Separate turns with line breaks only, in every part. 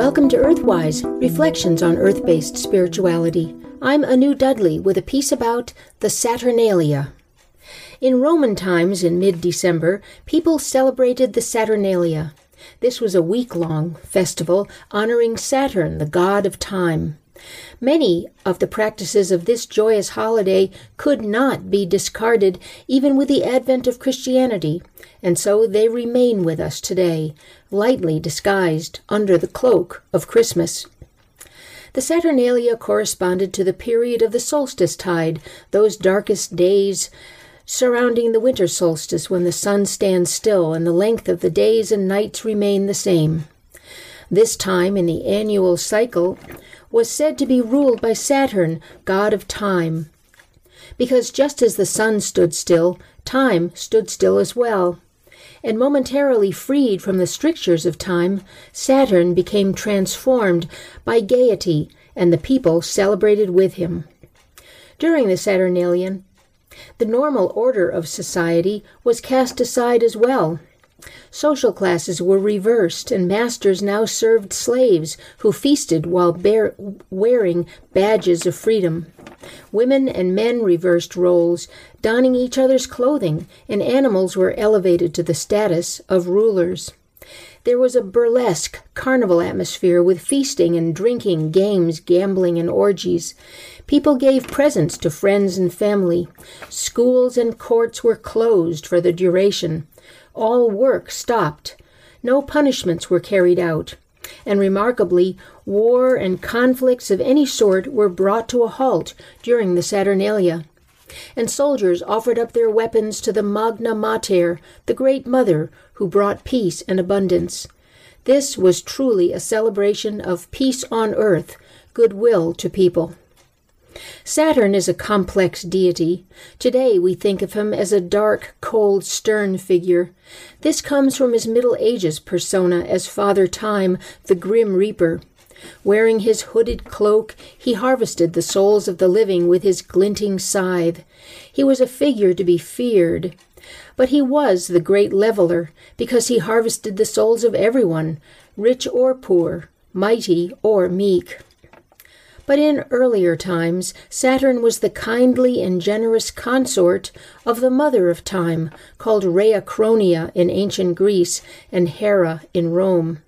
Welcome to Earthwise Reflections on Earth based Spirituality. I'm Anu Dudley with a piece about the Saturnalia. In Roman times in mid December, people celebrated the Saturnalia. This was a week long festival honoring Saturn, the god of time. Many of the practices of this joyous holiday could not be discarded even with the advent of Christianity, and so they remain with us today, lightly disguised under the cloak of Christmas. The Saturnalia corresponded to the period of the solstice tide, those darkest days surrounding the winter solstice when the sun stands still and the length of the days and nights remain the same. This time in the annual cycle was said to be ruled by Saturn, god of time, because just as the sun stood still, time stood still as well. And momentarily freed from the strictures of time, Saturn became transformed by gaiety, and the people celebrated with him. During the Saturnalian, the normal order of society was cast aside as well. Social classes were reversed, and masters now served slaves who feasted while bear, wearing badges of freedom. Women and men reversed roles, donning each other's clothing, and animals were elevated to the status of rulers. There was a burlesque carnival atmosphere with feasting and drinking, games, gambling, and orgies. People gave presents to friends and family. Schools and courts were closed for the duration all work stopped. No punishments were carried out. And remarkably, war and conflicts of any sort were brought to a halt during the Saturnalia. And soldiers offered up their weapons to the Magna Mater, the Great Mother, who brought peace and abundance. This was truly a celebration of peace on earth, goodwill to people. Saturn is a complex deity. Today we think of him as a dark, cold, stern figure. This comes from his Middle Ages persona as Father Time, the Grim Reaper. Wearing his hooded cloak, he harvested the souls of the living with his glinting scythe. He was a figure to be feared. But he was the great leveler, because he harvested the souls of everyone, rich or poor, mighty or meek. But in earlier times, Saturn was the kindly and generous consort of the mother of time, called Rhea Chronia in ancient Greece and Hera in Rome.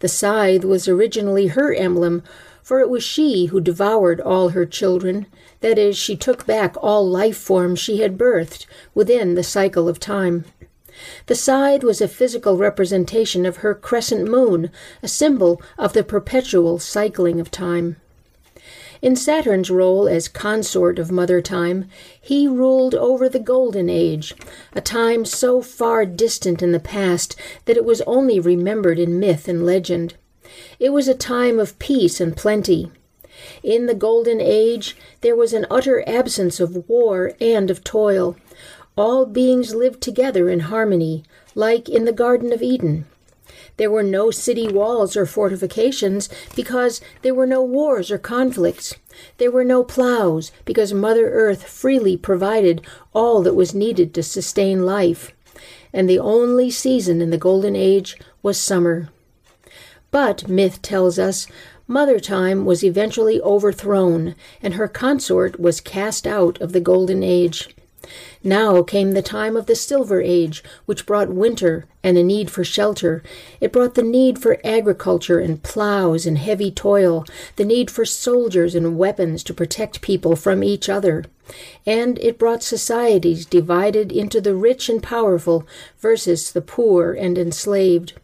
The scythe was originally her emblem, for it was she who devoured all her children. That is, she took back all life forms she had birthed within the cycle of time. The scythe was a physical representation of her crescent moon, a symbol of the perpetual cycling of time. In Saturn's role as consort of Mother Time, he ruled over the Golden Age, a time so far distant in the past that it was only remembered in myth and legend. It was a time of peace and plenty. In the Golden Age, there was an utter absence of war and of toil. All beings lived together in harmony, like in the Garden of Eden. There were no city walls or fortifications because there were no wars or conflicts. There were no plows because Mother Earth freely provided all that was needed to sustain life. And the only season in the Golden Age was summer. But, myth tells us, Mother Time was eventually overthrown, and her consort was cast out of the Golden Age. Now came the time of the Silver Age, which brought winter and a need for shelter. It brought the need for agriculture and plows and heavy toil, the need for soldiers and weapons to protect people from each other. And it brought societies divided into the rich and powerful versus the poor and enslaved.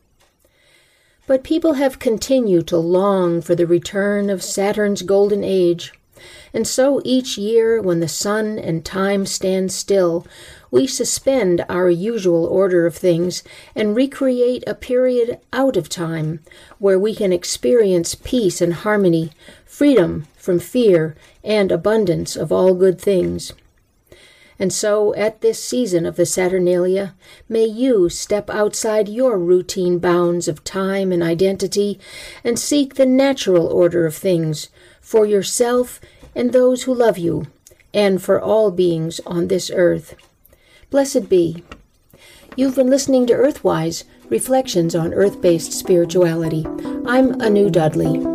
But people have continued to long for the return of Saturn's golden age. And so each year, when the sun and time stand still, we suspend our usual order of things and recreate a period out of time where we can experience peace and harmony, freedom from fear, and abundance of all good things. And so, at this season of the Saturnalia, may you step outside your routine bounds of time and identity and seek the natural order of things for yourself and those who love you, and for all beings on this earth. Blessed be. You've been listening to Earthwise Reflections on Earth Based Spirituality. I'm Anu Dudley.